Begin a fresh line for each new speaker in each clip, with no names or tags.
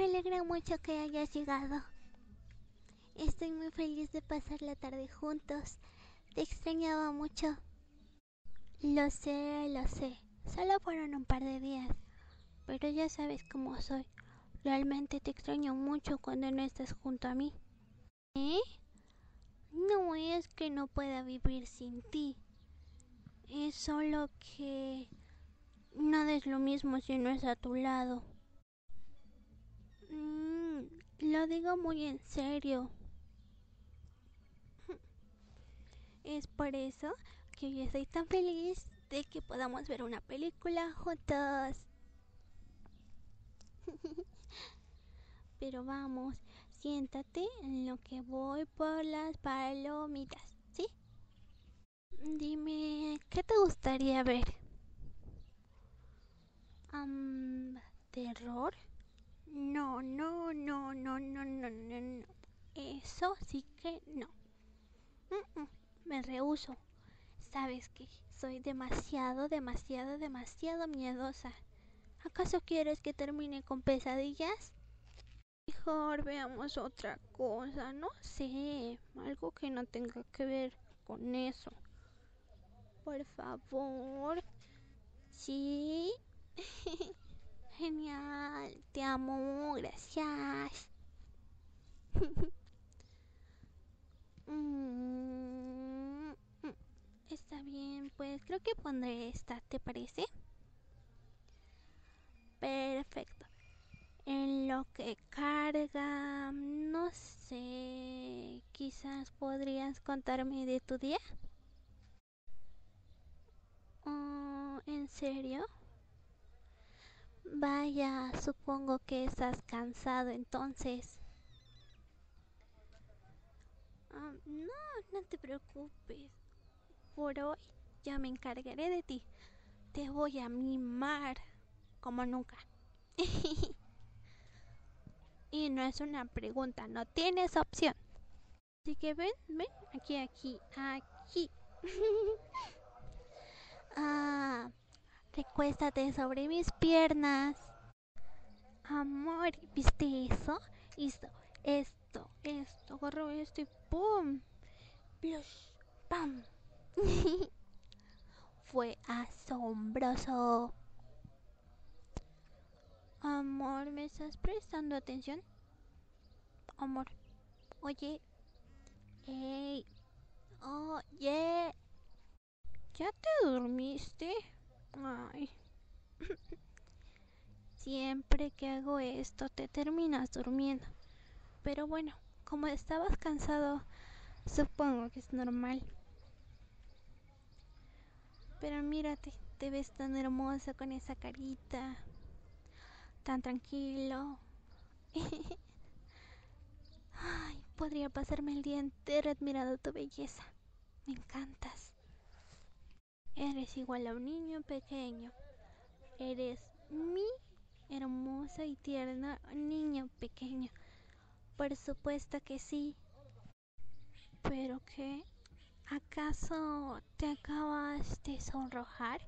Me alegra mucho que hayas llegado. Estoy muy feliz de pasar la tarde juntos. Te extrañaba mucho. Lo sé, lo sé. Solo fueron un par de días. Pero ya sabes cómo soy. Realmente te extraño mucho cuando no estás junto a mí. ¿Eh? No es que no pueda vivir sin ti. Es solo que nada es lo mismo si no es a tu lado. Mm, lo digo muy en serio. Es por eso que yo estoy tan feliz de que podamos ver una película juntos. Pero vamos, siéntate en lo que voy por las palomitas, ¿sí? Dime, ¿qué te gustaría ver? ¿Terror? No, no, no, no, no, no, no, no. Eso sí que no. me rehuso. Sabes que soy demasiado, demasiado, demasiado miedosa. ¿Acaso quieres que termine con pesadillas? Mejor veamos otra cosa, no sé, algo que no tenga que ver con eso. Por favor. Sí. Genial, te amo, gracias. Mm, está bien, pues creo que pondré esta, ¿te parece? Perfecto. En lo que carga, no sé, quizás podrías contarme de tu día. Oh, ¿En serio? Vaya, supongo que estás cansado entonces. Ah, no, no te preocupes. Por hoy ya me encargaré de ti. Te voy a mimar como nunca. y no es una pregunta, no tienes opción. Así que ven, ven, aquí, aquí, aquí. ah, recuéstate sobre mis piernas. Amor, ¿viste eso? Esto, esto, esto, agarro esto y ¡pum! ¡Plush! ¡Pam! Fue asombroso. Amor, ¿me estás prestando atención? Amor, oye. Ey. Oye. ¿Ya te dormiste? Ay. Siempre que hago esto te terminas durmiendo. Pero bueno, como estabas cansado, supongo que es normal. Pero mírate, te ves tan hermosa con esa carita tan tranquilo. Ay, podría pasarme el día entero admirando tu belleza. Me encantas. Eres igual a un niño pequeño. Eres mi hermosa y tierna niño pequeño. Por supuesto que sí. ¿Pero qué? ¿Acaso te acabas de sonrojar?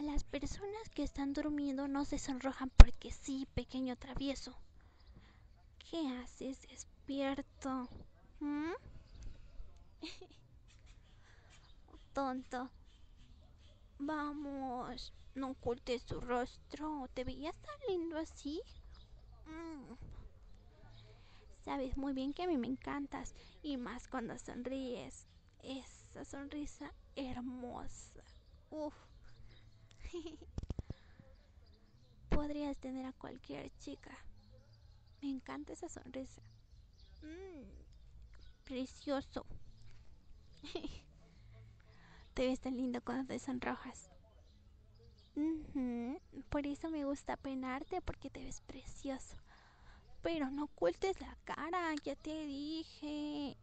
Las personas que están durmiendo no se sonrojan porque sí, pequeño travieso. ¿Qué haces despierto? ¿Mm? Tonto. Vamos, no ocultes tu rostro. ¿Te veías tan lindo así? Mm. Sabes muy bien que a mí me encantas y más cuando sonríes. Esa sonrisa hermosa. Uf. Podrías tener a cualquier chica. Me encanta esa sonrisa. Mm, precioso. te ves tan lindo cuando te sonrojas. Por eso me gusta peinarte porque te ves precioso. Pero no ocultes la cara, ya te dije.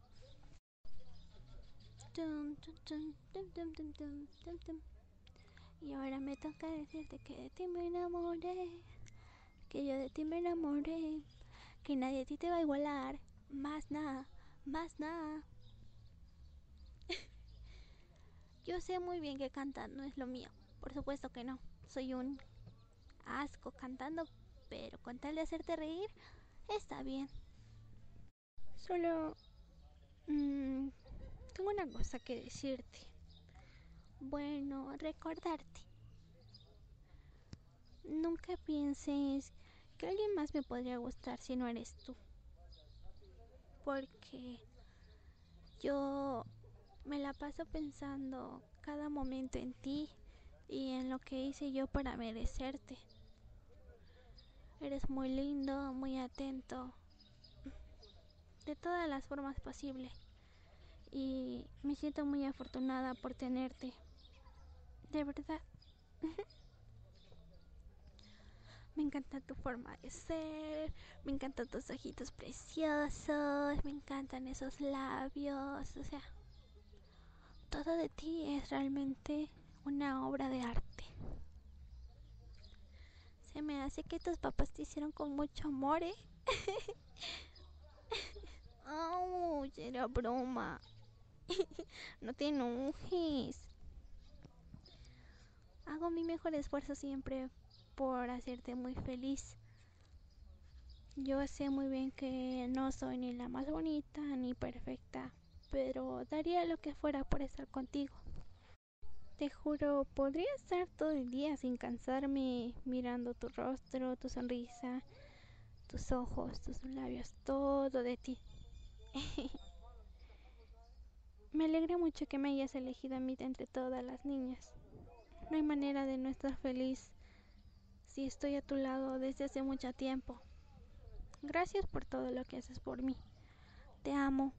Y ahora me toca decirte que de ti me enamoré, que yo de ti me enamoré, que nadie de ti te va a igualar, más nada, más nada. Yo sé muy bien que cantar no es lo mío, por supuesto que no, soy un asco cantando, pero con tal de hacerte reír, está bien.
Solo... Mmm, tengo una cosa que decirte.
Bueno, recordarte.
Nunca pienses que alguien más me podría gustar si no eres tú.
Porque yo me la paso pensando cada momento en ti y en lo que hice yo para merecerte. Eres muy lindo, muy atento, de todas las formas posibles. Y me siento muy afortunada por tenerte. De verdad. Me encanta tu forma de ser, me encantan tus ojitos preciosos, me encantan esos labios, o sea, todo de ti es realmente una obra de arte. Se me hace que tus papás te hicieron con mucho amor, ¿eh? oh, era broma. no te enojes. Hago mi mejor esfuerzo siempre por hacerte muy feliz. Yo sé muy bien que no soy ni la más bonita ni perfecta, pero daría lo que fuera por estar contigo. Te juro, podría estar todo el día sin cansarme mirando tu rostro, tu sonrisa, tus ojos, tus labios, todo de ti. me alegra mucho que me hayas elegido a mí entre todas las niñas. No hay manera de no estar feliz si estoy a tu lado desde hace mucho tiempo. Gracias por todo lo que haces por mí. Te amo.